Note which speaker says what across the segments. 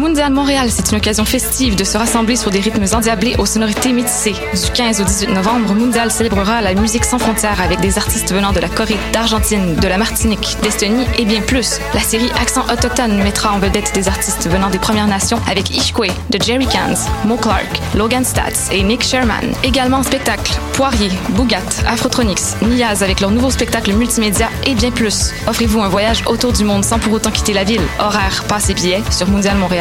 Speaker 1: Mondial Montréal, c'est une occasion festive de se rassembler sur des rythmes endiablés aux sonorités métissées. Du 15 au 18 novembre, Mondial célébrera la musique sans frontières avec des artistes venant de la Corée, d'Argentine, de la Martinique, d'Estonie et bien plus. La série Accent autochtone mettra en vedette des artistes venant des Premières Nations avec Ishkwe de Jerry Cans, Mo Clark, Logan Stats et Nick Sherman. Également en spectacle, Poirier, Bougat, Afrotronics, Niaz avec leur nouveau spectacle multimédia et bien plus. Offrez-vous un voyage autour du monde sans pour autant quitter la ville. Horaire, passe et billets sur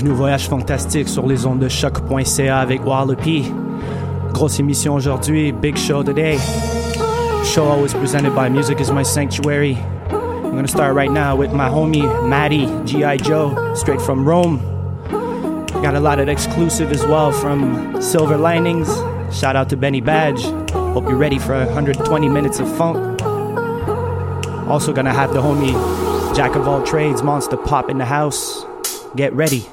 Speaker 2: Bienvenue au Voyage Fantastique sur les ondes de choc.ca avec Wallopy. Grosse émission aujourd'hui, big show today. Show always presented by Music is My Sanctuary. I'm gonna start right now with my homie Maddie, G.I. Joe, straight from Rome. Got a lot of exclusive as well from Silver Linings. Shout out to Benny Badge. Hope you're ready for 120 minutes of funk. Also gonna have the homie Jack of all trades, Monster Pop in the house. Get ready.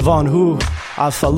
Speaker 2: Nouveau devant nous, Alpha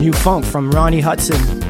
Speaker 3: new funk from Ronnie Hudson.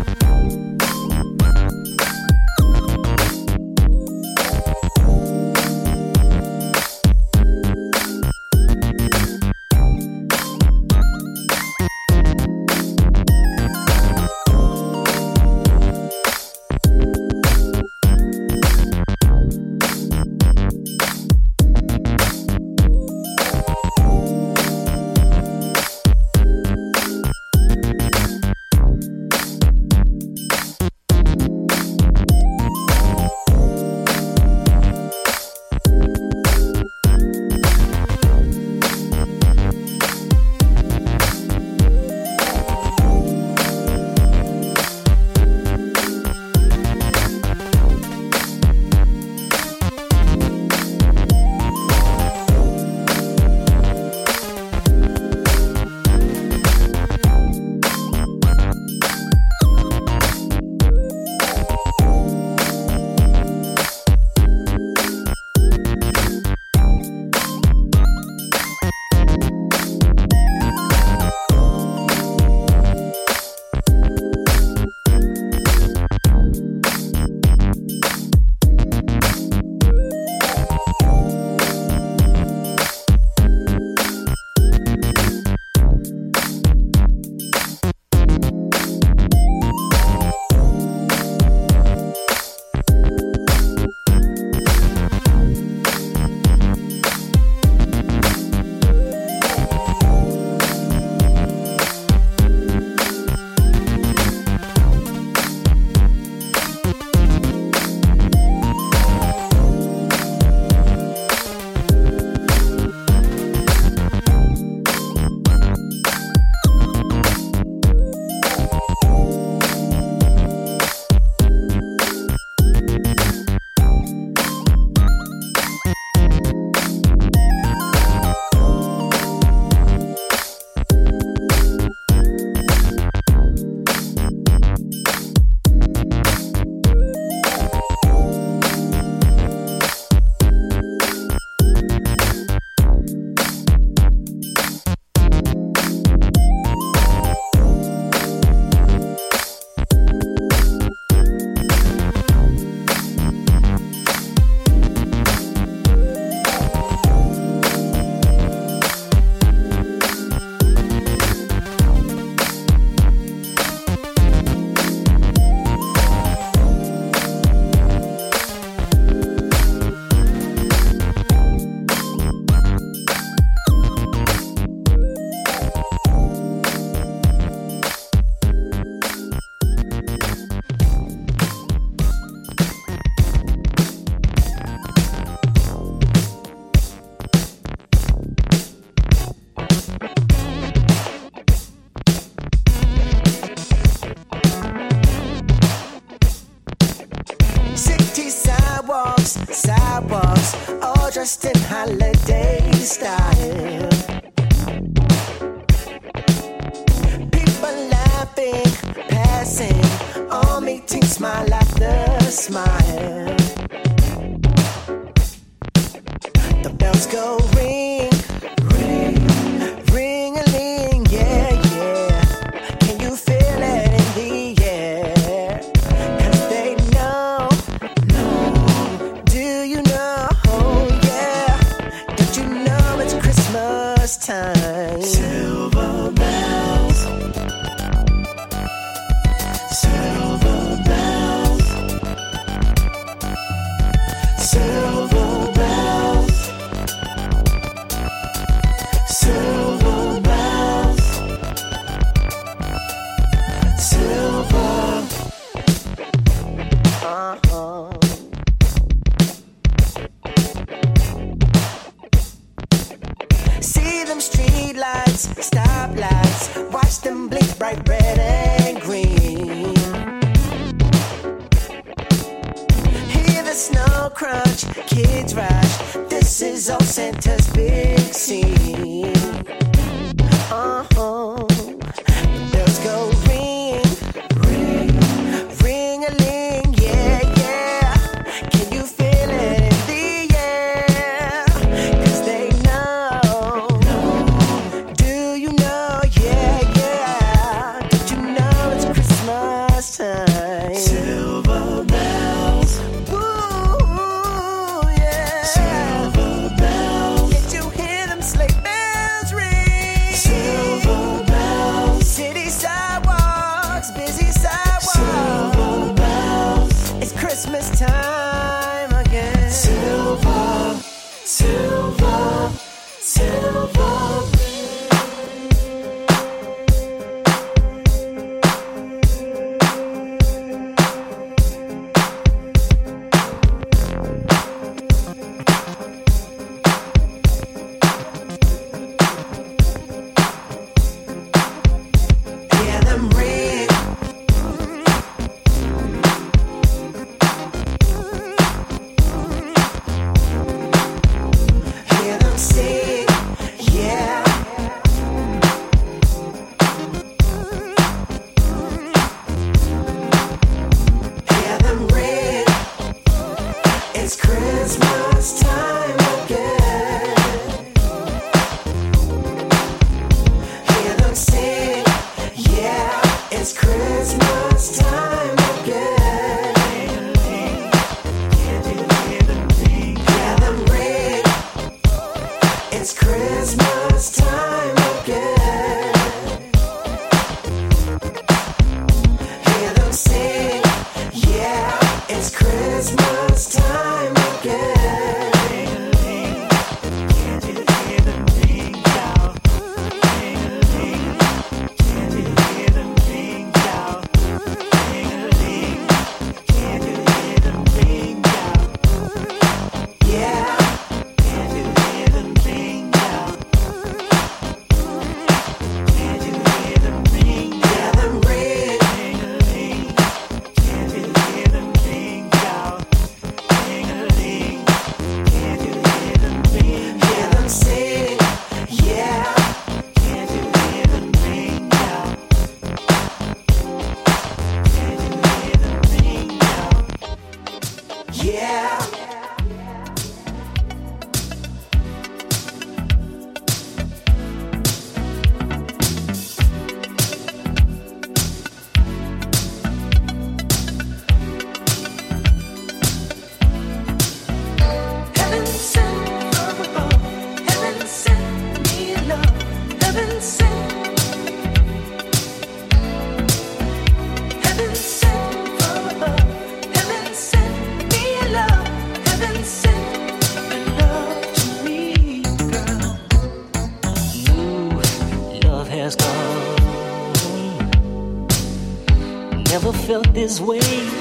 Speaker 4: Felt this way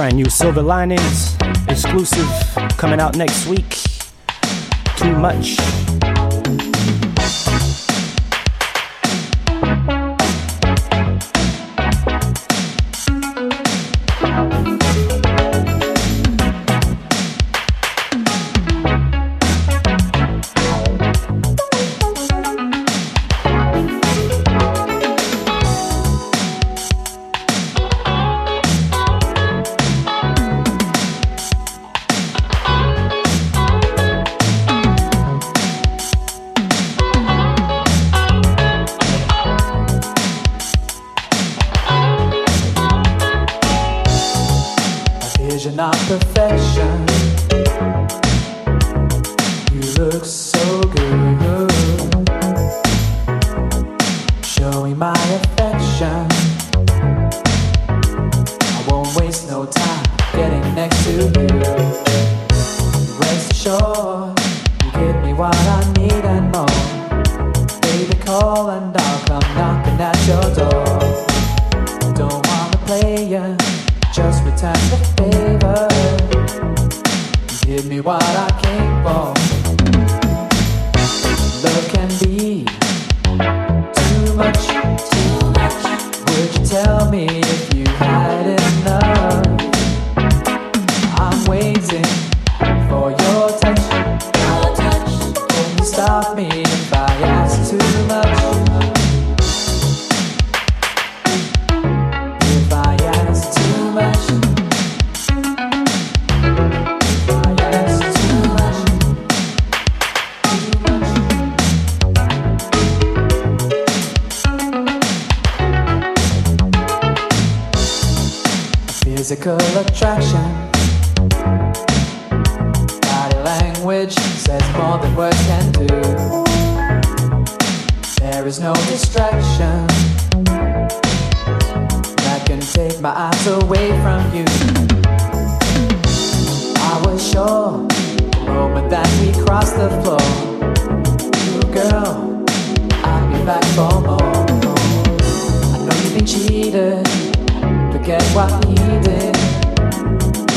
Speaker 2: brand new Silver Linings exclusive coming out next week. Too much.
Speaker 5: physical attraction. Body language says more than words can do. There is no distraction that can take my eyes away from you. I was sure the moment that we crossed the floor. You girl, I'll be back for more. I know you've been cheated forget what you did.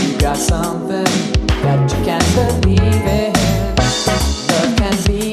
Speaker 5: You got something that you can't believe in. Love can be.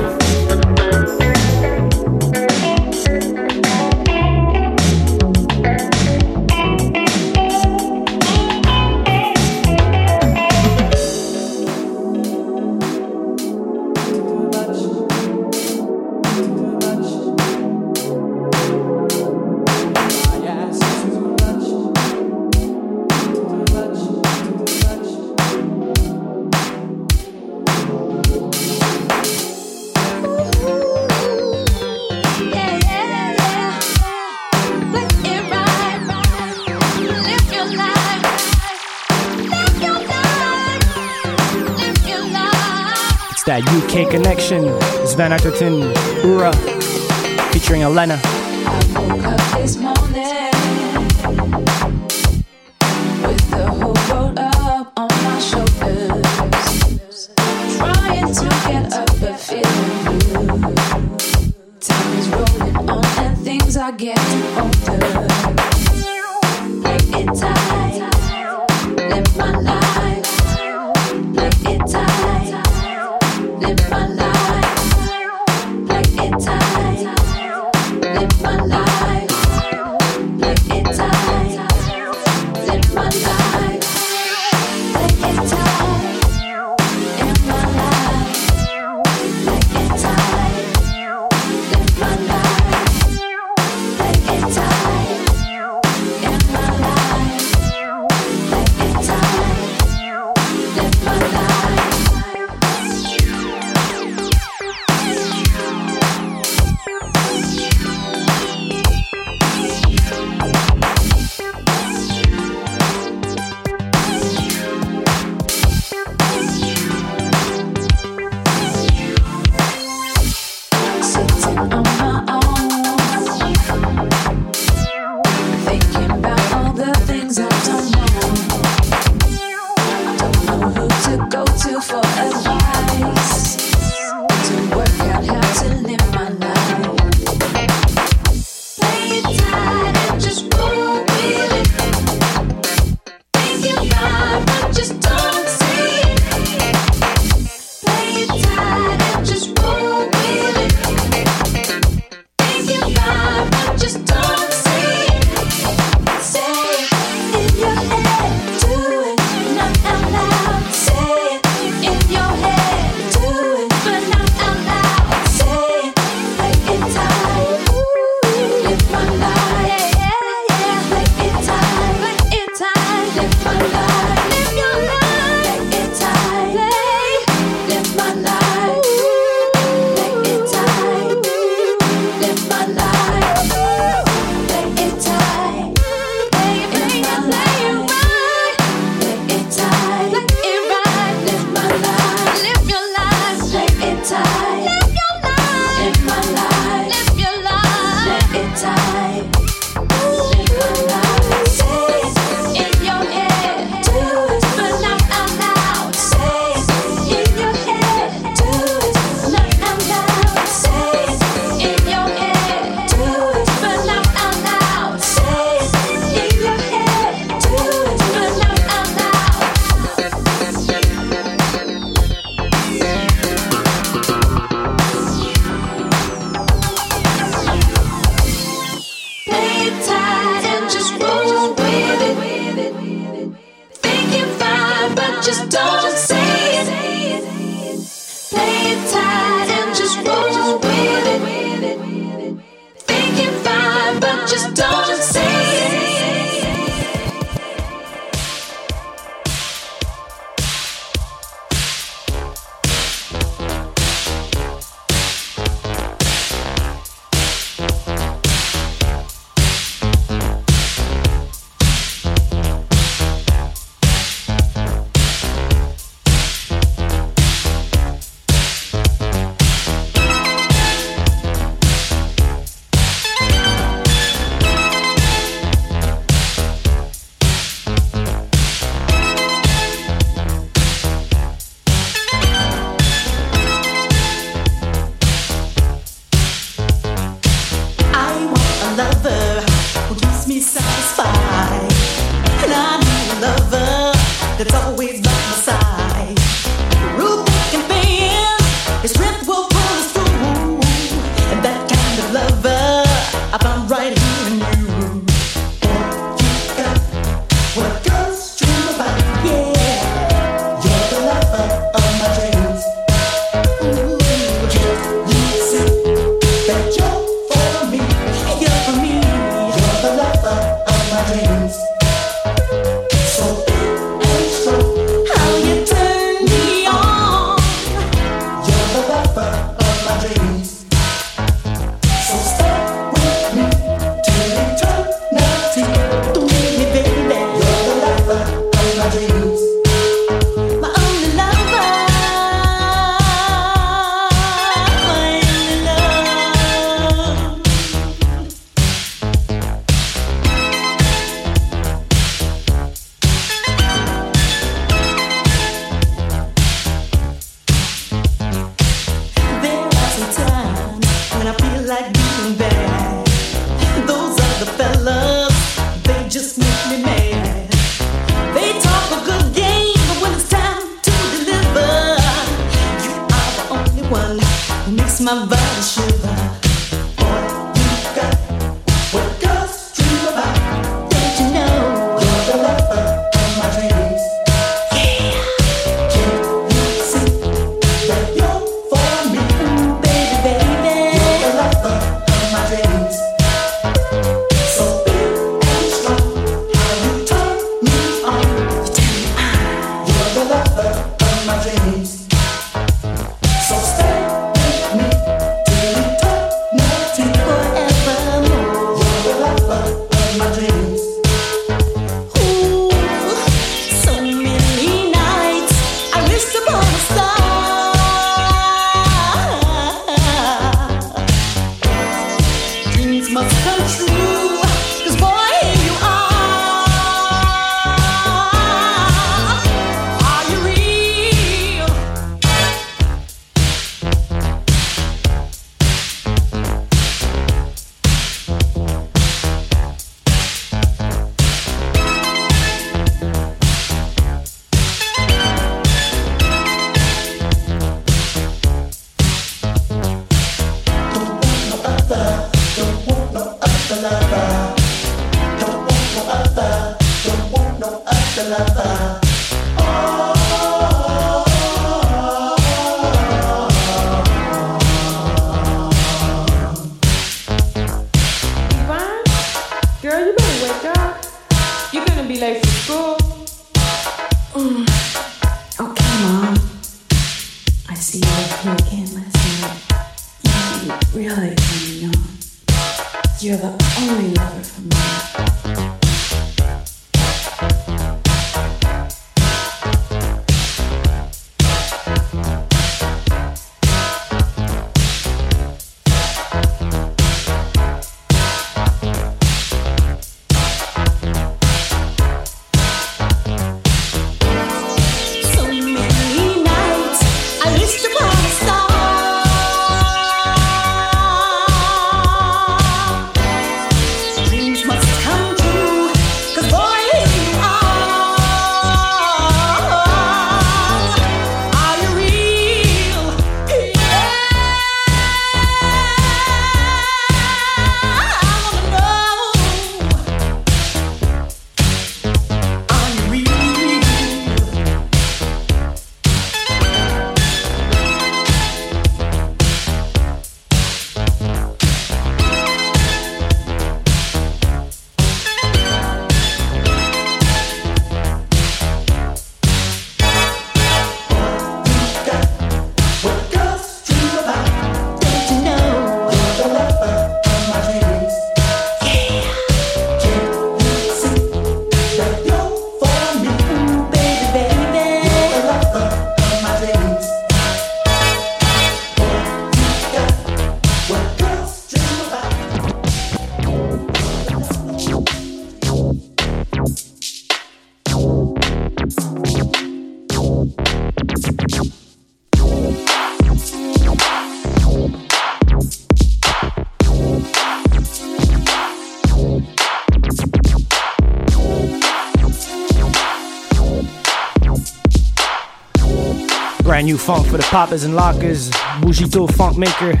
Speaker 6: New funk for the poppers and lockers. Bujito Funk Maker.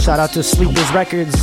Speaker 6: Shout out to Sleepers Records.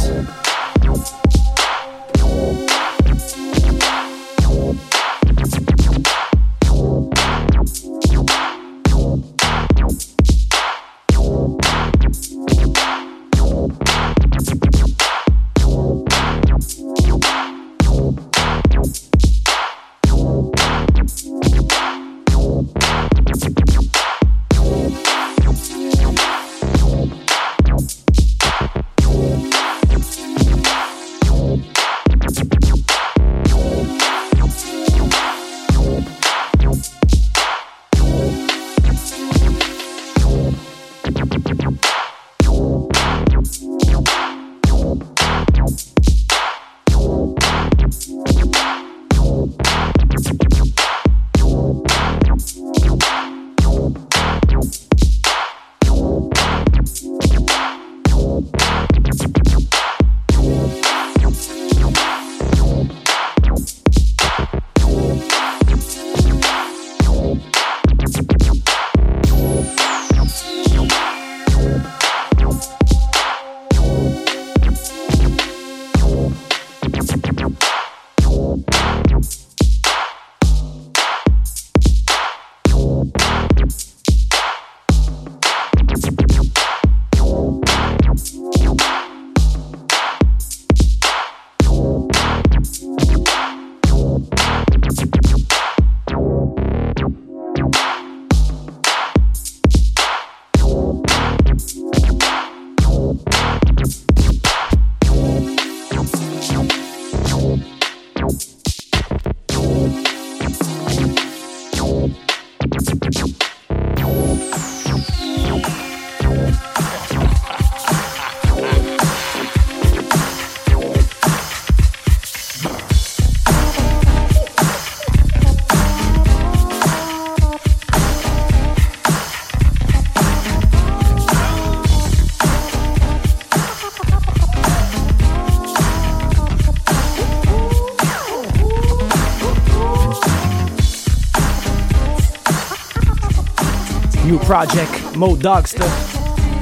Speaker 6: Project, Mo Dogster.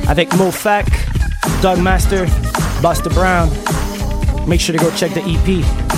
Speaker 6: Avec Mofak, Doug Master, Buster Brown. Make sure to go check the EP.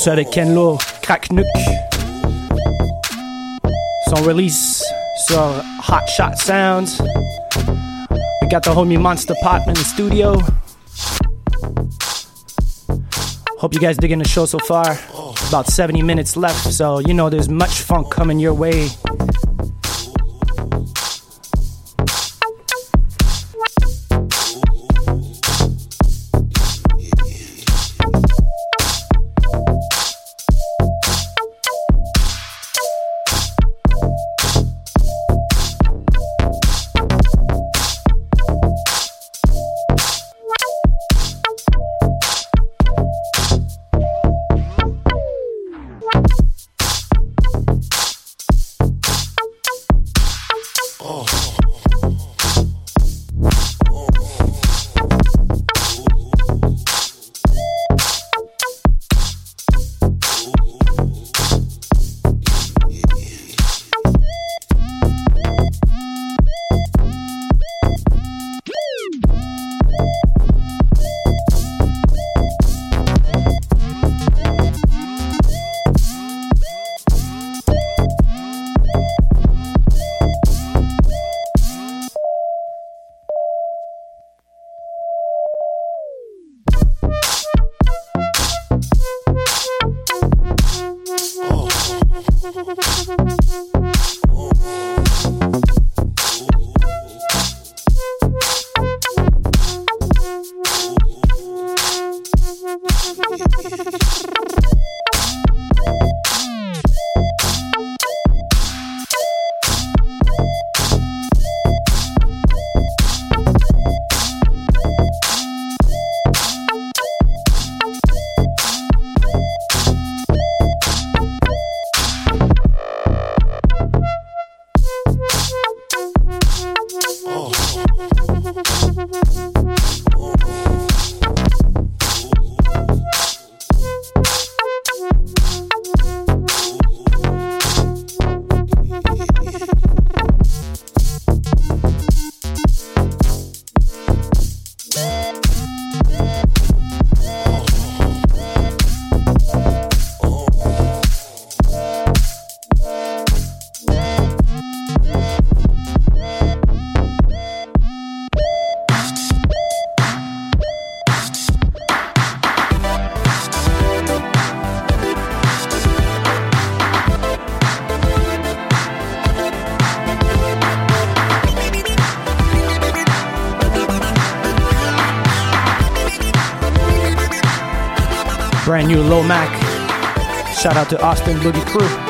Speaker 2: Poursuit avec Ken Lo, Crack Nook. Son release sur Hot Shot Sounds. We got the homie Monster Pop in the studio. Hope you guys digging the show so far. About 70 minutes left, so you know there's much funk coming your way. New Low Mac. Shout out to Austin Boogie Crew.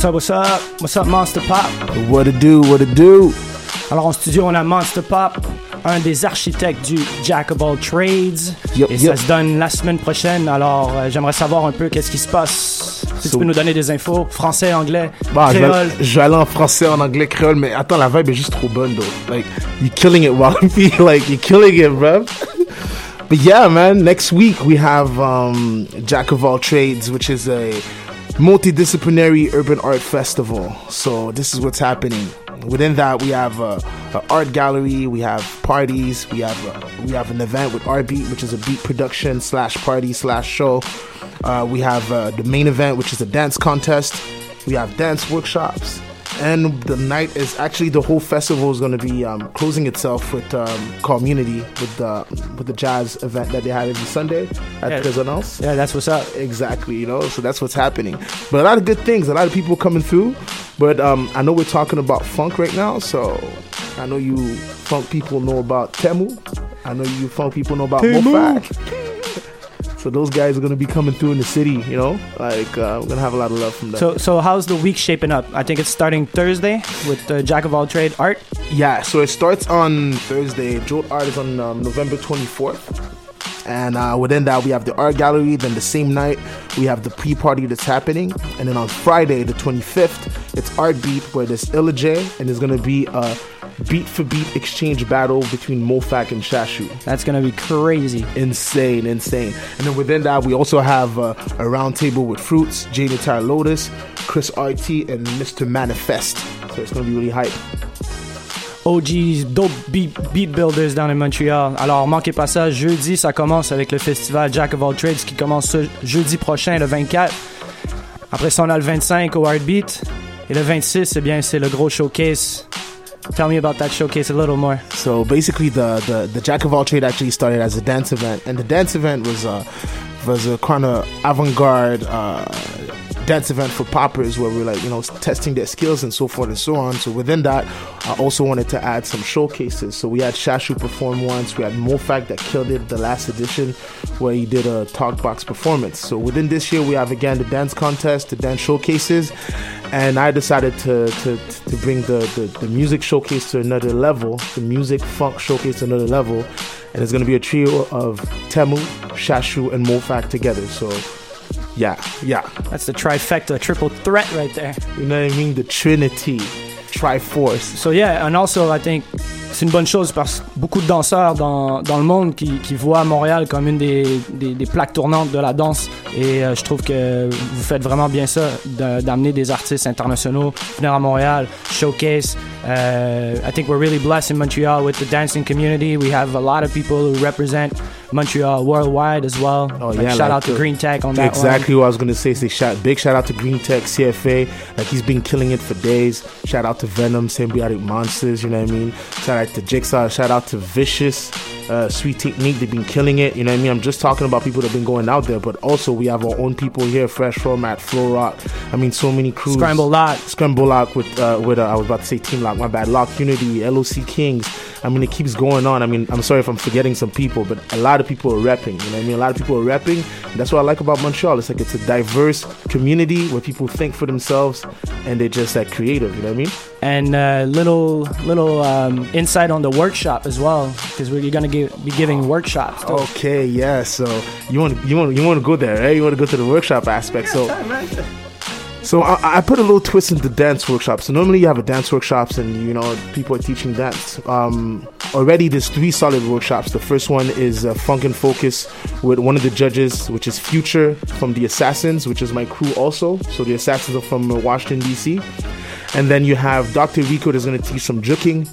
Speaker 2: What's up, what's up? What's up, Monster Pop?
Speaker 7: What to do, what to do?
Speaker 2: Alors, en studio, on a Monster Pop, un des architectes du Jack of all Trades.
Speaker 7: Yup,
Speaker 2: et ça se donne la semaine prochaine. Alors, euh, j'aimerais savoir un peu qu'est-ce qui se passe. Si
Speaker 7: So-
Speaker 2: tu peux nous donner des infos, français, anglais,
Speaker 7: Bah, je vais,
Speaker 2: créole.
Speaker 7: je vais aller en français, en anglais, créole, mais attends, la vibe est juste trop bonne, though. Like, you're killing it, Wallopy. like, you're killing it, bro. But yeah, man, next week we have um, Jack of All Trades, which is a multidisciplinary urban art festival. So this is what's happening. Within that, we have a, a art gallery, we have parties, we have a, we have an event with Art Beat, which is a beat production slash party slash show. Uh, we have uh, the main event, which is a dance contest. We have dance workshops, and the night is actually the whole festival is going to be um, closing itself with um, community with the with the jazz event that they had every Sunday at
Speaker 2: Yeah.
Speaker 7: Prisonals.
Speaker 2: Yeah, that's what's up.
Speaker 7: Exactly, you know, so that's what's happening. But a lot of good things, a lot of people coming through. But um, I know we're talking about funk right now, so I know you funk people know about Temu. I know you funk people know about
Speaker 2: Temu.
Speaker 7: Mofak. So those guys are gonna be coming through in the city, you know. Like uh, we're gonna have a lot of love from them.
Speaker 2: So, so how's the week shaping up? I think it's starting Thursday with uh, Jack of all trade art.
Speaker 7: Yeah, so it starts on Thursday. Jolt Art is on um, November 24th. And uh, within that, we have the art gallery. Then the same night, we have the pre-party that's happening. And then on Friday, the 25th, it's Art Beat where there's Illa J, and there's gonna be a beat for beat exchange battle between Mofak and Shashu.
Speaker 2: That's gonna be crazy.
Speaker 7: Insane, insane. And then within that, we also have uh, a round table with Fruits, Jamie Tyler Lotus, Chris RT, and Mr. Manifest. So it's gonna be really hype.
Speaker 2: OGs, dope beat, beat builders down in Montreal. Alors, manquez pas ça. Jeudi, ça commence avec le festival Jack of All Trades qui commence ce jeudi prochain, le 24. Après ça, on a le 25 au Art Beat. Et le 26, eh bien, c'est le gros showcase. Tell me about that showcase a little more.
Speaker 7: So basically, the, the, the Jack of All Trade actually started as a dance event, and the dance event was uh, was a kind of avant-garde uh, dance event for poppers where we're like you know testing their skills and so forth and so on. So within that, I also wanted to add some showcases. So we had Shashu perform once. We had Mofak that killed it the last edition where he did a talk box performance. So within this year, we have again the dance contest, the dance showcases, and I decided to to, to bring the, the, the music showcase to another level, the music funk showcase to another level, and it's going to be a trio of Temu, Shashu, and Mofak together. So, yeah, yeah.
Speaker 2: That's the trifecta, triple threat right there.
Speaker 7: You know what I mean? The Trinity, Triforce.
Speaker 2: So yeah, and also I think c'est une bonne chose parce que beaucoup de danseurs dans, dans le monde qui, qui voient Montréal comme une des, des, des plaques tournantes de la danse et euh, je trouve que vous faites vraiment bien ça d'amener des artistes internationaux venir à Montréal, showcase. Uh, I think we're really blessed in Montreal with the dancing community. We have a lot of people who represent Montreal worldwide as well.
Speaker 7: Oh
Speaker 2: Like,
Speaker 7: yeah!
Speaker 2: shout
Speaker 7: like
Speaker 2: out to
Speaker 7: uh,
Speaker 2: Green Tech on that
Speaker 7: Exactly
Speaker 2: one.
Speaker 7: what I was gonna say. Say shout, big shout out to Green Tech CFA. Like he's been killing it for days. Shout out to Venom, Symbiotic Monsters. You know what I mean? Shout out to Jigsaw. Shout out to Vicious, uh, Sweet Technique. They've been killing it. You know what I mean? I'm just talking about people that have been going out there, but also we have our own people here. Fresh Format, Flow Rock. I mean, so many crews.
Speaker 2: Scramble Lock.
Speaker 7: Scramble Lock with uh, with uh, I was about to say Team Lock. My bad. Lock Unity, LOC Kings. I mean, it keeps going on. I mean, I'm sorry if I'm forgetting some people, but a lot of people are repping. You know what I mean? A lot of people are repping. And that's what I like about Montreal. It's like it's a diverse community where people think for themselves and they're just like creative. You know what I mean?
Speaker 2: And uh, little little um, insight on the workshop as well because we're gonna give, be giving workshops. too.
Speaker 7: Okay, yeah. So you want you want you want to go there, right? You want to go to the workshop aspect. So. So I, I put a little twist in the dance workshop. So normally you have a dance workshops and you know people are teaching dance. Um, already there's three solid workshops. The first one is uh, Funk and Focus with one of the judges, which is Future from the Assassins, which is my crew also. So the Assassins are from uh, Washington D.C. And then you have Dr. Rico that's going to teach some juking,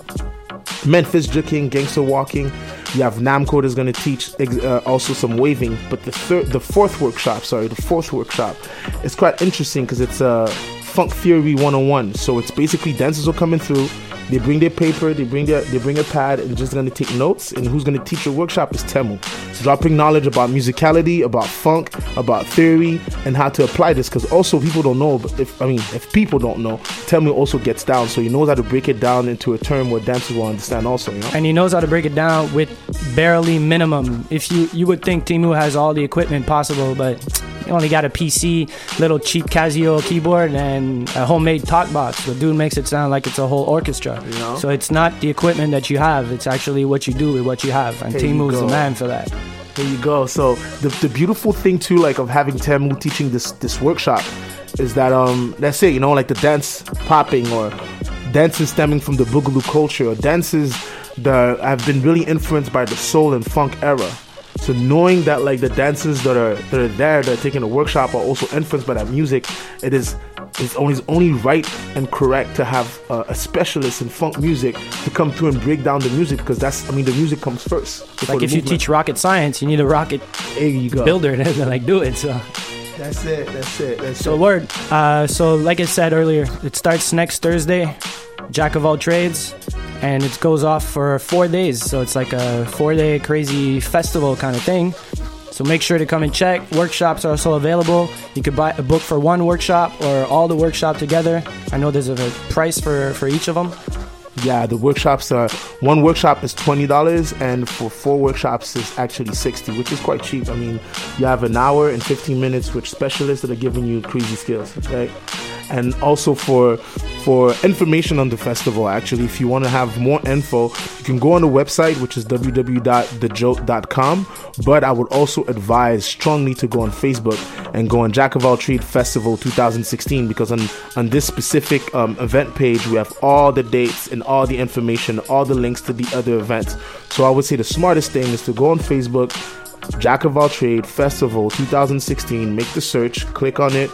Speaker 7: Memphis juking, gangster walking. You have Namco that's going to teach uh, also some waving. But the third, the fourth workshop, sorry, the fourth workshop, is quite interesting because it's a funk theory 101. So it's basically dancers are coming through. They bring their paper, they bring their, they bring a pad, and just to take notes. And who's to teach your workshop is Temu. Dropping knowledge about musicality, about funk, about theory, and how to apply this. Because also people don't know. But if I mean, if people don't know, Temu also gets down, so he knows how to break it down into a term where dancers will understand. Also, you know.
Speaker 2: and he knows how to break it down with barely minimum. If you you would think Temu has all the equipment possible, but he only got a PC, little cheap Casio keyboard, and a homemade talk box. The dude makes it sound like it's a whole orchestra.
Speaker 7: You know?
Speaker 2: So it's not the equipment that you have; it's actually what you do with what you have. And
Speaker 7: There
Speaker 2: Timu's the man for that.
Speaker 7: There you go. So the, the beautiful thing too, like of having Temu teaching this this workshop, is that um that's it. You know, like the dance popping or dances stemming from the boogaloo culture or dances that have been really influenced by the soul and funk era. So knowing that like the dancers that are that are there that are taking the workshop are also influenced by that music, it is it's only, it's only right and correct to have uh, a specialist in funk music to come through and break down the music because that's I mean the music comes first.
Speaker 2: Like if you teach rocket science, you need a rocket
Speaker 7: There you go.
Speaker 2: builder to like do it. So.
Speaker 7: That's it. That's it. That's
Speaker 2: So
Speaker 7: it.
Speaker 2: word. Uh, so like I said earlier, it starts next Thursday, Jack of all trades, and it goes off for four days. So it's like a four-day crazy festival kind of thing. So make sure to come and check. Workshops are also available. You could buy a book for one workshop or all the workshop together. I know there's a price for for each of them.
Speaker 7: Yeah, the workshops are one workshop is twenty dollars, and for four workshops is actually sixty, which is quite cheap. I mean, you have an hour and fifteen minutes with specialists that are giving you crazy skills, right? And also for for information on the festival. Actually, if you want to have more info, you can go on the website, which is www.thejoke.com. But I would also advise strongly to go on Facebook and go on Jack of All Trade Festival 2016 because on on this specific um, event page we have all the dates and all the information, all the links to the other events. So I would say the smartest thing is to go on Facebook. Jack of All Trade Festival 2016. Make the search, click on it,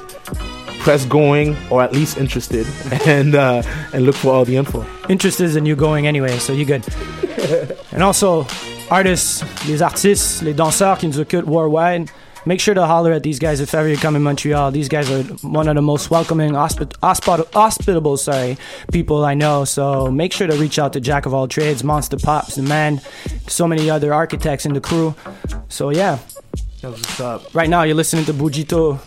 Speaker 7: press going or at least interested, and uh, and look for all the info.
Speaker 2: Interested in you going anyway, so you good. and also, artists, les artistes, les danseurs qui nous occupent worldwide, make sure to holler at these guys if ever you come in Montreal. These guys are one of the most welcoming, hospi- hospi- hospitable, sorry, people I know. So make sure to reach out to Jack of all trades, Monster Pops, the man, so many other architects in the crew. So yeah.
Speaker 7: That's what's up.
Speaker 2: Right now, you're listening to Bujito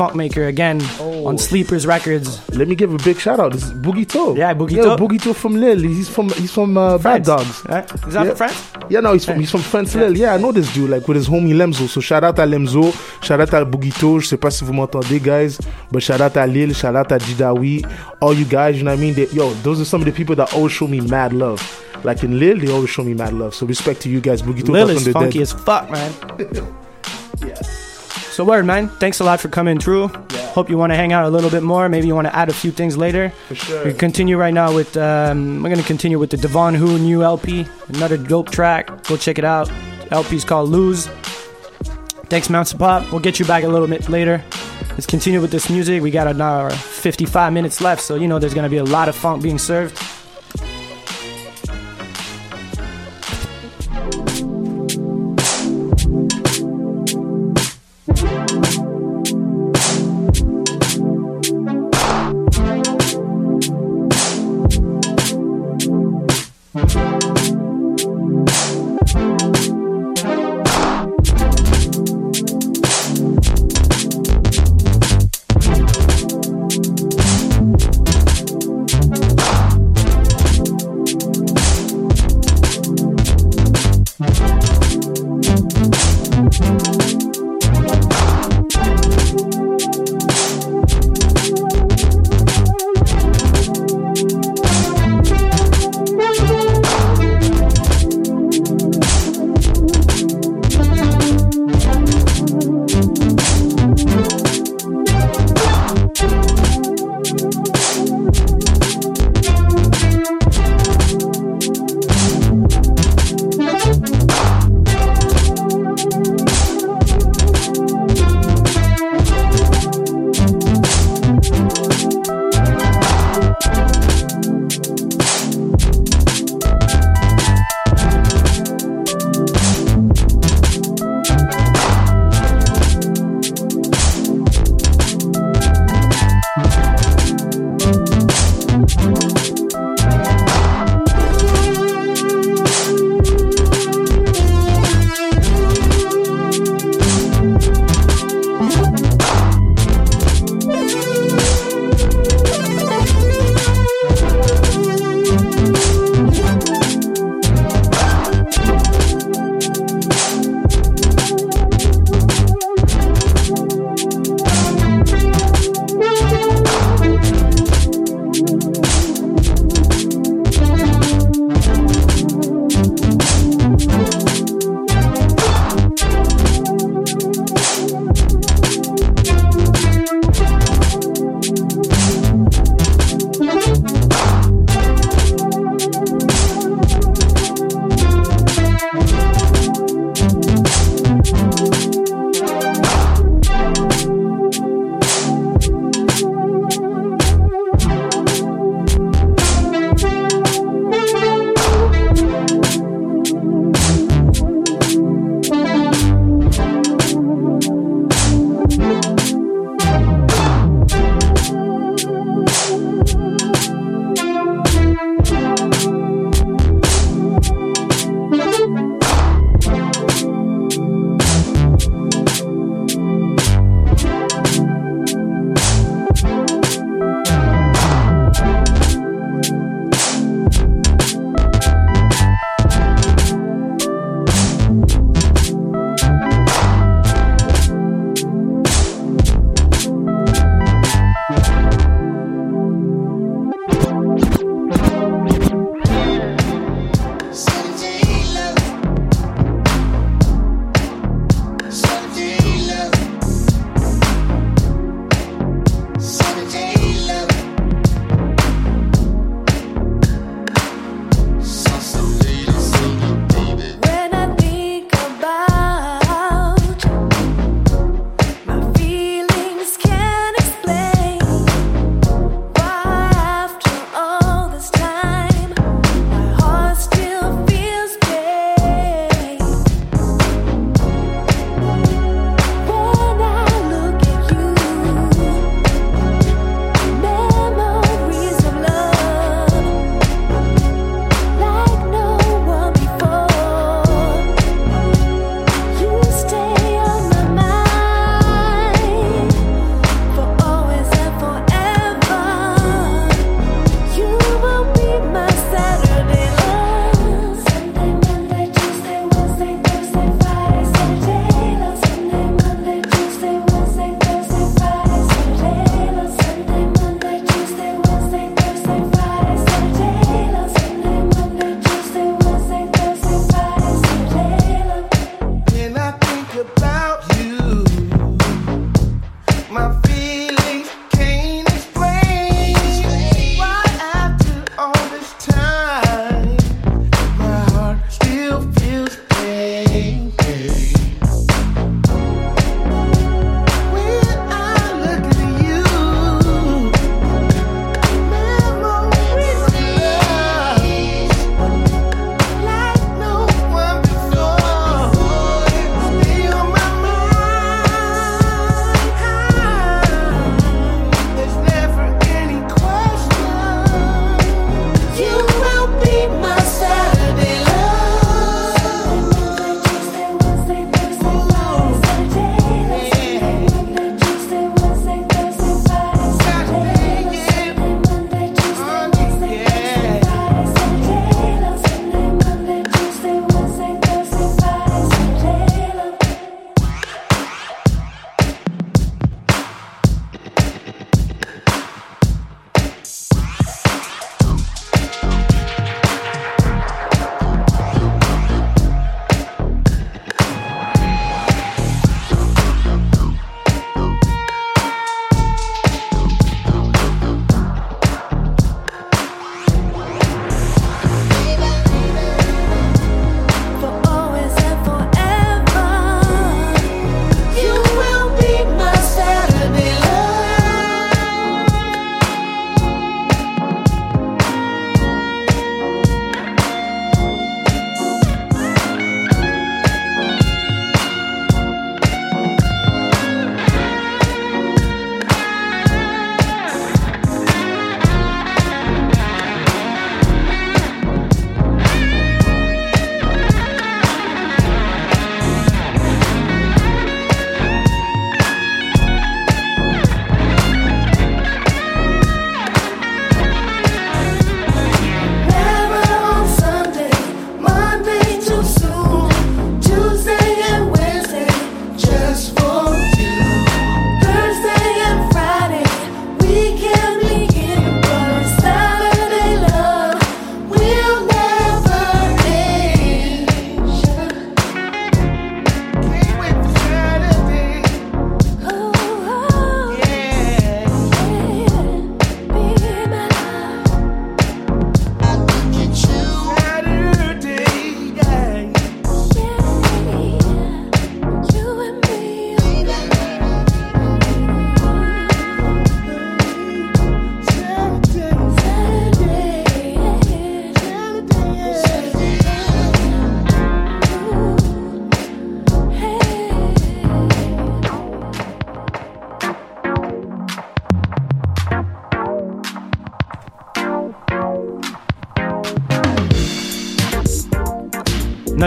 Speaker 2: Funkmaker again on Sleepers Records.
Speaker 7: Let me give a big shout out. This is Boogie Toe.
Speaker 2: Yeah, Boogie
Speaker 7: Yeah,
Speaker 2: Toe
Speaker 7: from Lille. He's from he's from uh, Bad. Dogs.
Speaker 2: Right? Is that
Speaker 7: yeah.
Speaker 2: from France?
Speaker 7: Yeah, no, he's from he's from France Lille. Yeah, I know this dude like with his homie Lemzo. So shout out à Lemzo, shout out à Boogie Toe. Je sais pas si vous m'entendez, guys, but shout out à Lille, shout out à Jidawi, all you guys. You know what I mean? They, yo, those are some of the people that always show me mad love. Like in Lille, they always show me mad love. So respect to you guys, Boogie Toe.
Speaker 2: Lil is
Speaker 7: from the
Speaker 2: funky
Speaker 7: dead.
Speaker 2: as fuck, man. So word, man. Thanks a lot for coming through. Hope you want to hang out a little bit more. Maybe you want to add a few things later.
Speaker 7: For sure.
Speaker 2: We continue right now with. Um, we're gonna continue with the Devon Who new LP. Another dope track. Go check it out. LP's called Lose. Thanks, Monster Pop. We'll get you back a little bit later. Let's continue with this music. We got another 55 minutes left, so you know there's gonna be a lot of funk being served.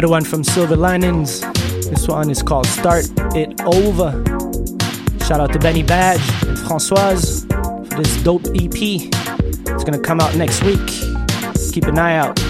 Speaker 8: Another one from Silver Linings. This one is called Start It Over. Shout out to Benny Badge and Francoise for this dope EP. It's gonna come out next week. Keep an eye out.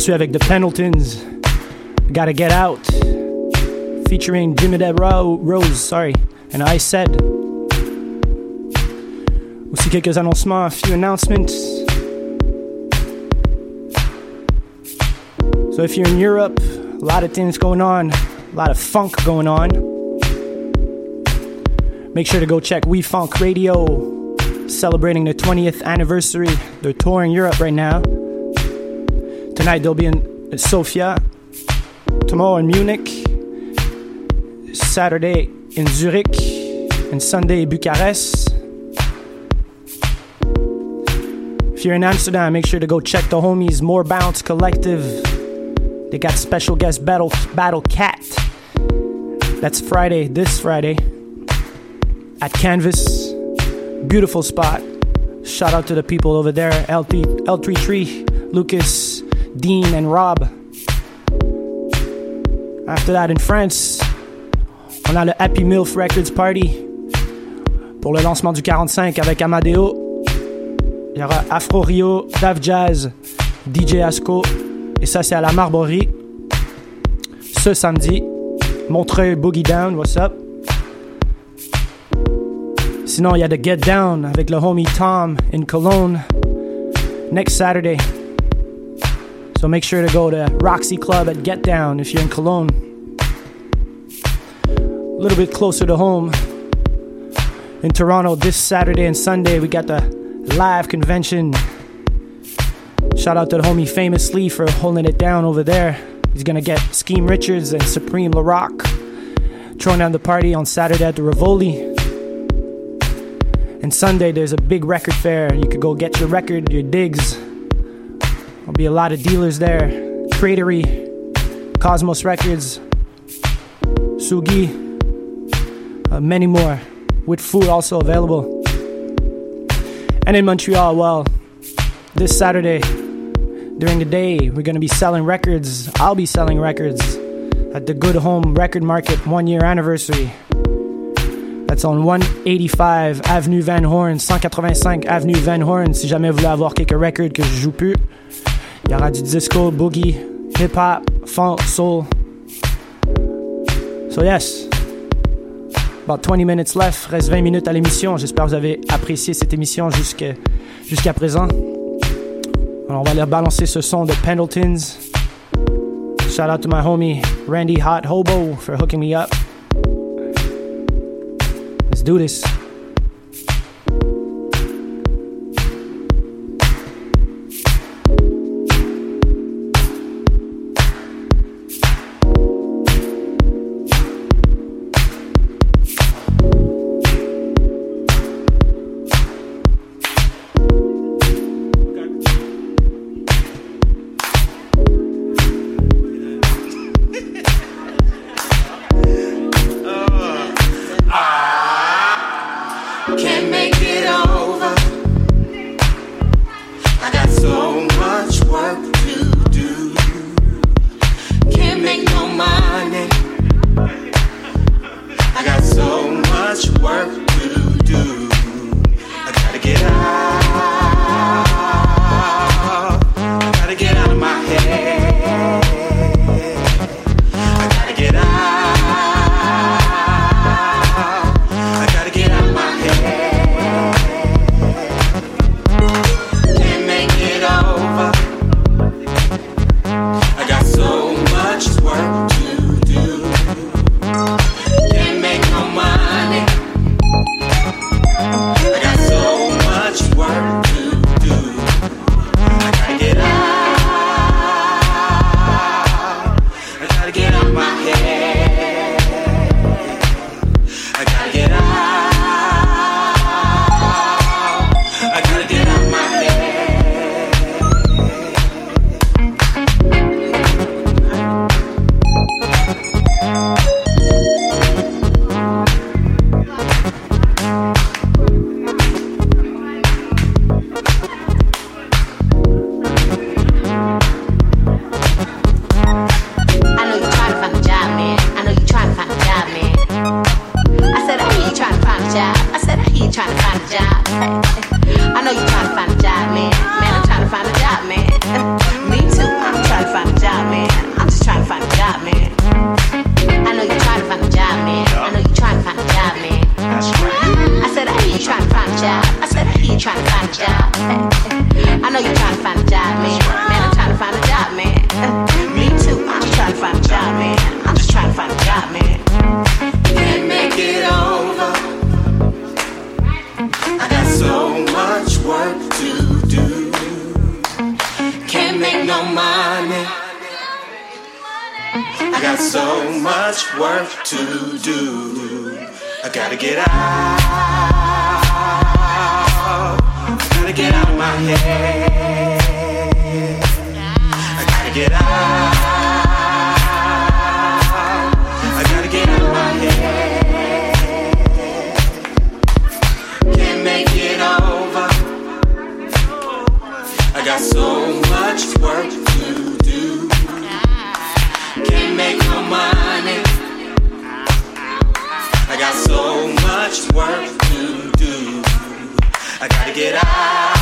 Speaker 2: Poursuit avec The Pendletons. Gotta Get Out. featuring Jimmy Dead Ro- Rose, sorry, and I Said. Aussi quelques annoncements, a few announcements. So if you're in Europe, a lot of things going on, a lot of funk going on. Make sure to go check We Funk Radio, celebrating their 20th anniversary. They're touring Europe right now. Tonight they'll be in Sofia, tomorrow in Munich, Saturday in Zurich, and Sunday in Bucharest. If you're in Amsterdam, make sure to go check the homies More Bounce Collective. They got special guest Battle Battle Cat. That's Friday, this Friday, at Canvas. Beautiful spot. Shout out to the people over there, L3, L33, Lucas, Dean, and Rob. After that, in France, on a le Happy Milf Records Party pour le lancement du 45 avec Amadeo. Il y aura Afro Rio, Dav Jazz, DJ Asco, et ça c'est à la Marborie. Ce samedi, Montreuil Boogie Down, what's up? Sinon, il y a The Get Down avec le homie Tom in Cologne next Saturday. So make sure to go to Roxy Club at Get Down if you're in Cologne. A little bit closer to home. In Toronto this Saturday and Sunday, we got the live convention. Shout out to the homie Famous Lee for holding it down over there. He's gonna get Skeme Richards and Supreme LaRock throwing down the party on Saturday at the Rivoli. And Sunday, there's a big record fair. You could go get your record, your digs. There'll be a lot of dealers there. Cratery, Cosmos Records, Sugi, uh, many more, with food also available. And in Montreal, well, this Saturday, during the day, we're gonna be selling records. I'll be selling records at the Good Home Record Market one year anniversary. That's on 185 Avenue Van Horne, 185 Avenue Van Horne. Si jamais vous voulez avoir quelques records que je joue plus, il y du disco, boogie, hip hop, funk, soul. So yes, about 20 minutes left, reste 20 minutes à l'émission. J'espère que vous avez apprécié cette émission jusqu'à jusqu'à présent. Alors on va aller balancer ce son de Pendletons. Shout out to my homie Randy Hot Hobo for hooking me up. Let's do this.
Speaker 9: have to do. I gotta get out. I gotta get out of my head. I gotta get out.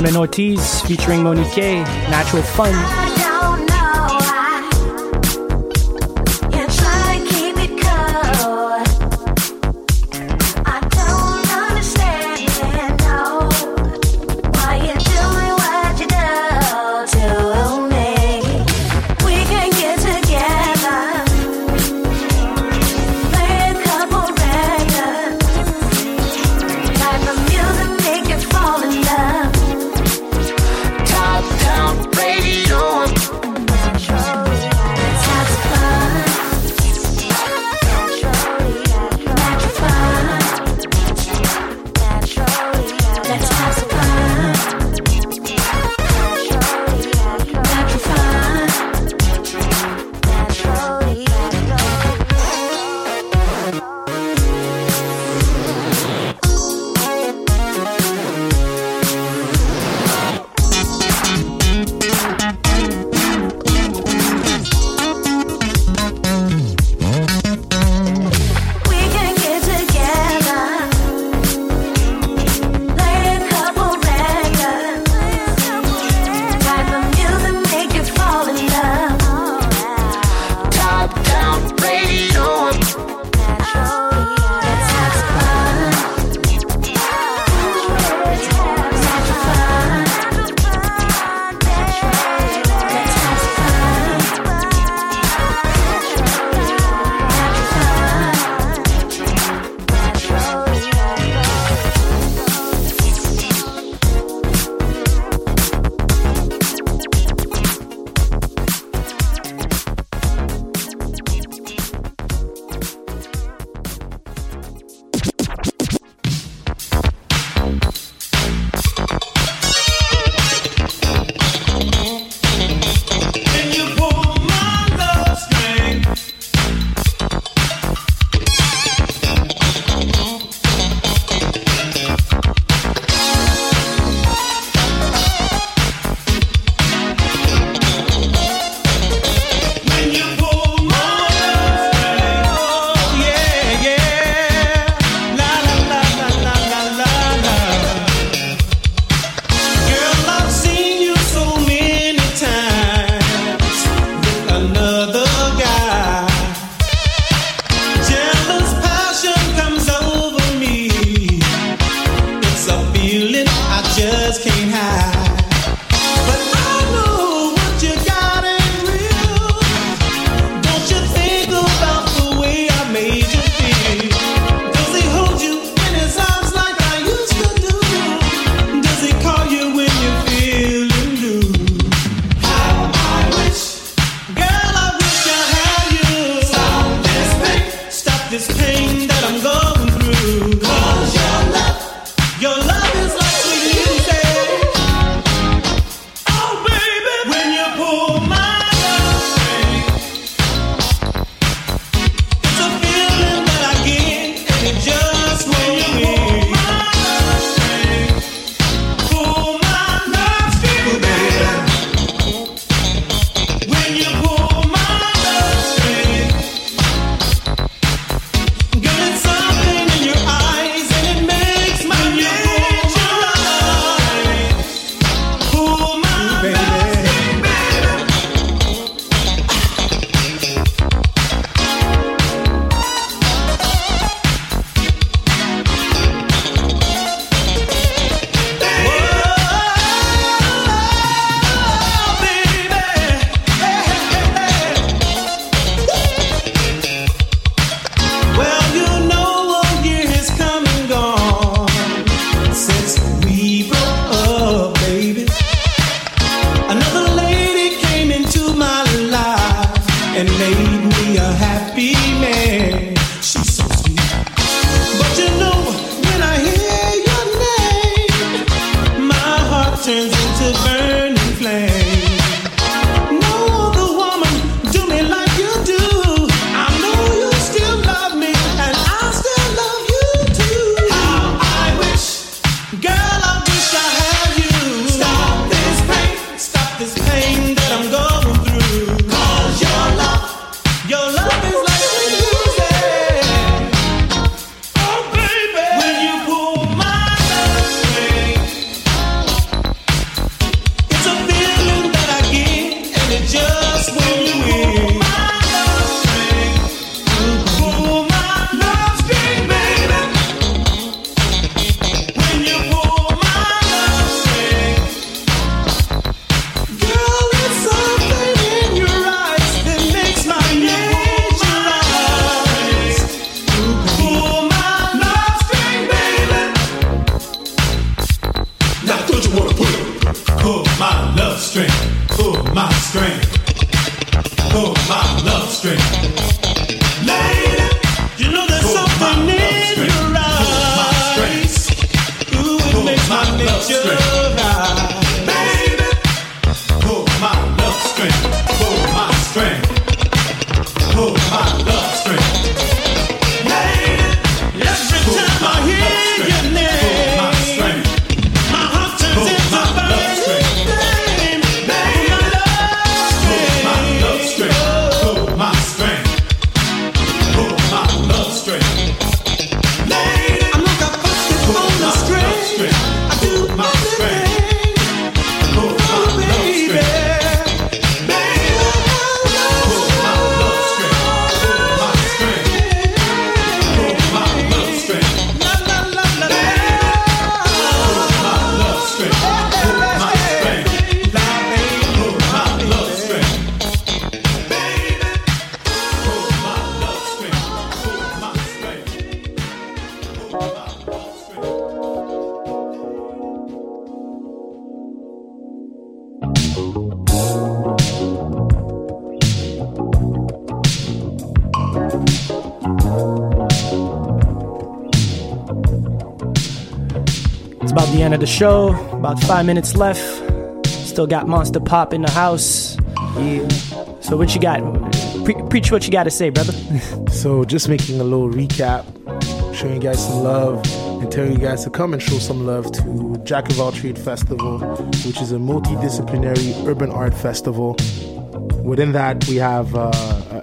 Speaker 10: Diamond Ortiz featuring Monique, Natural Fun.
Speaker 11: My
Speaker 2: show. About five minutes left. Still got Monster Pop in the house. Yeah. So what you got? Pre- preach what you got to say, brother.
Speaker 7: So just making a little recap, showing you guys some love, and telling you guys to come and show some love to Jack of All Trade Festival, which is a multidisciplinary urban art festival. Within that, we have uh,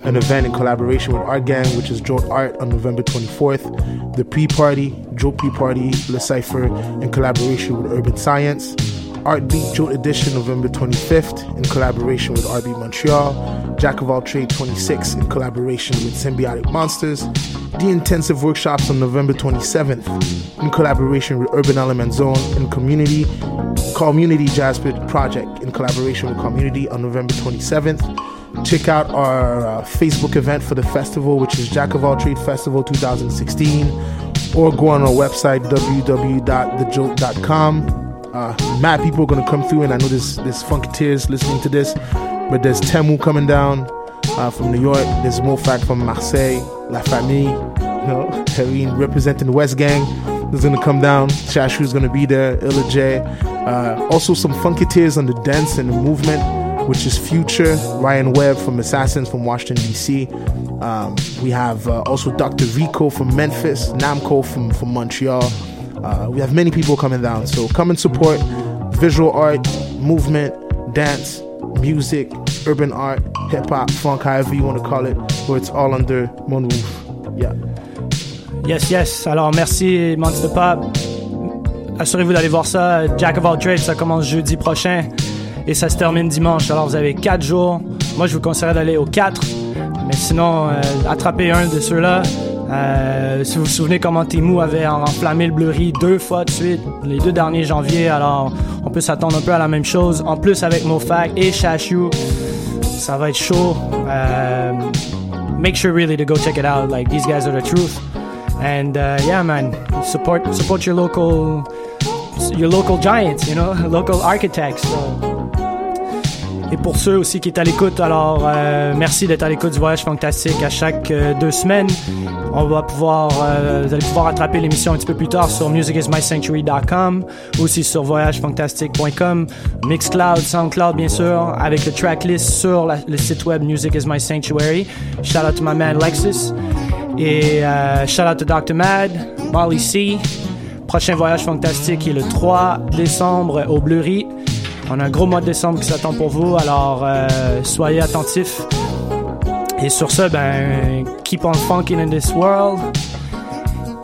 Speaker 7: an event in collaboration with Art Gang, which is Jolt Art on November 24th. The pre-party, Jolt P Party, Le Cypher, in collaboration with Urban Science. Art Beat Jolt Edition November 25th in collaboration with RB Montreal. Jack of All Trade 26 in collaboration with Symbiotic Monsters. The Intensive Workshops on November 27th in collaboration with Urban Element Zone and Community Community Jazz Project in collaboration with Community on November 27th. Check out our uh, Facebook event for the festival, which is Jack of All Trade Festival 2016, or go on our website www.thejolt.com. Uh, mad people are gonna come through, and I know there's there's Funketeers listening to this, but there's Temu coming down uh, from New York. There's Mofak from Marseille, La Famille, you know, Harine representing the West Gang is gonna come down. Shashu's gonna be there. Illa J. Uh, also some Funketeers on the dance and the movement, which is Future, Ryan Webb from Assassins from Washington D.C. Um, we have uh, also Dr. Rico from Memphis, Namco from from Montreal. Uh, we have many people coming down, so come and support visual art, movement, dance, music, urban art, hip hop, funk, however you want to call it, where it's all under one roof. Yeah.
Speaker 2: Yes, yes. Alors, merci, Monster Pop. Assurez-vous d'aller voir ça. Jack of All Trades, ça commence jeudi prochain et ça se termine dimanche. Alors, vous avez 4 jours. Moi, je vous conseillerais d'aller aux 4. Mais sinon, euh, attrapez un de ceux-là. Euh, si vous vous souvenez comment Timu avait enflammé le Bleury deux fois de suite, les deux derniers janvier, alors on peut s'attendre un peu à la même chose. En plus, avec Mofac et Shashu, ça va être chaud. Euh, make sure really to go check it out. Like, these guys are the truth. And uh, yeah, man, support support your local your local giants, you know, local architects. Et pour ceux aussi qui est à l'écoute, alors euh, merci d'être à l'écoute du Voyage Fantastique à chaque euh, deux semaines. On va pouvoir, euh, vous allez pouvoir attraper l'émission un petit peu plus tard sur musicismysanctuary.com, aussi sur voyagefantastique.com, Mixcloud, Soundcloud bien sûr, avec le tracklist sur le site web Music is My Sanctuary. Shout out to my man Lexus. Et euh, shout out to Dr. Mad, Molly C. Prochain voyage fantastique est le 3 décembre au Bleury. On a un gros mois de décembre qui s'attend pour vous, alors euh, soyez attentifs. Et sur ce, ben, keep on funking in this world.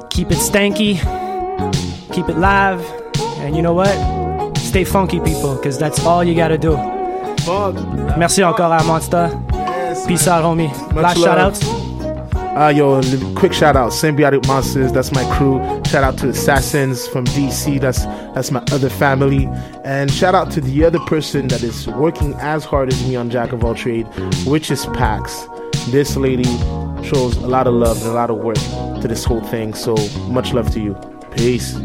Speaker 2: Keep it stanky. Keep it live. And you know what? Stay funky, people, because that's all you gotta do. Merci encore à Monster. Peace out, homie. Last shout outs.
Speaker 7: Uh, yo, quick shout out, Symbiotic Monsters. That's my crew. Shout out to Assassins from DC. That's that's my other family. And shout out to the other person that is working as hard as me on Jack of All Trade, which is Pax. This lady shows a lot of love and a lot of work to this whole thing. So much love to you. Peace.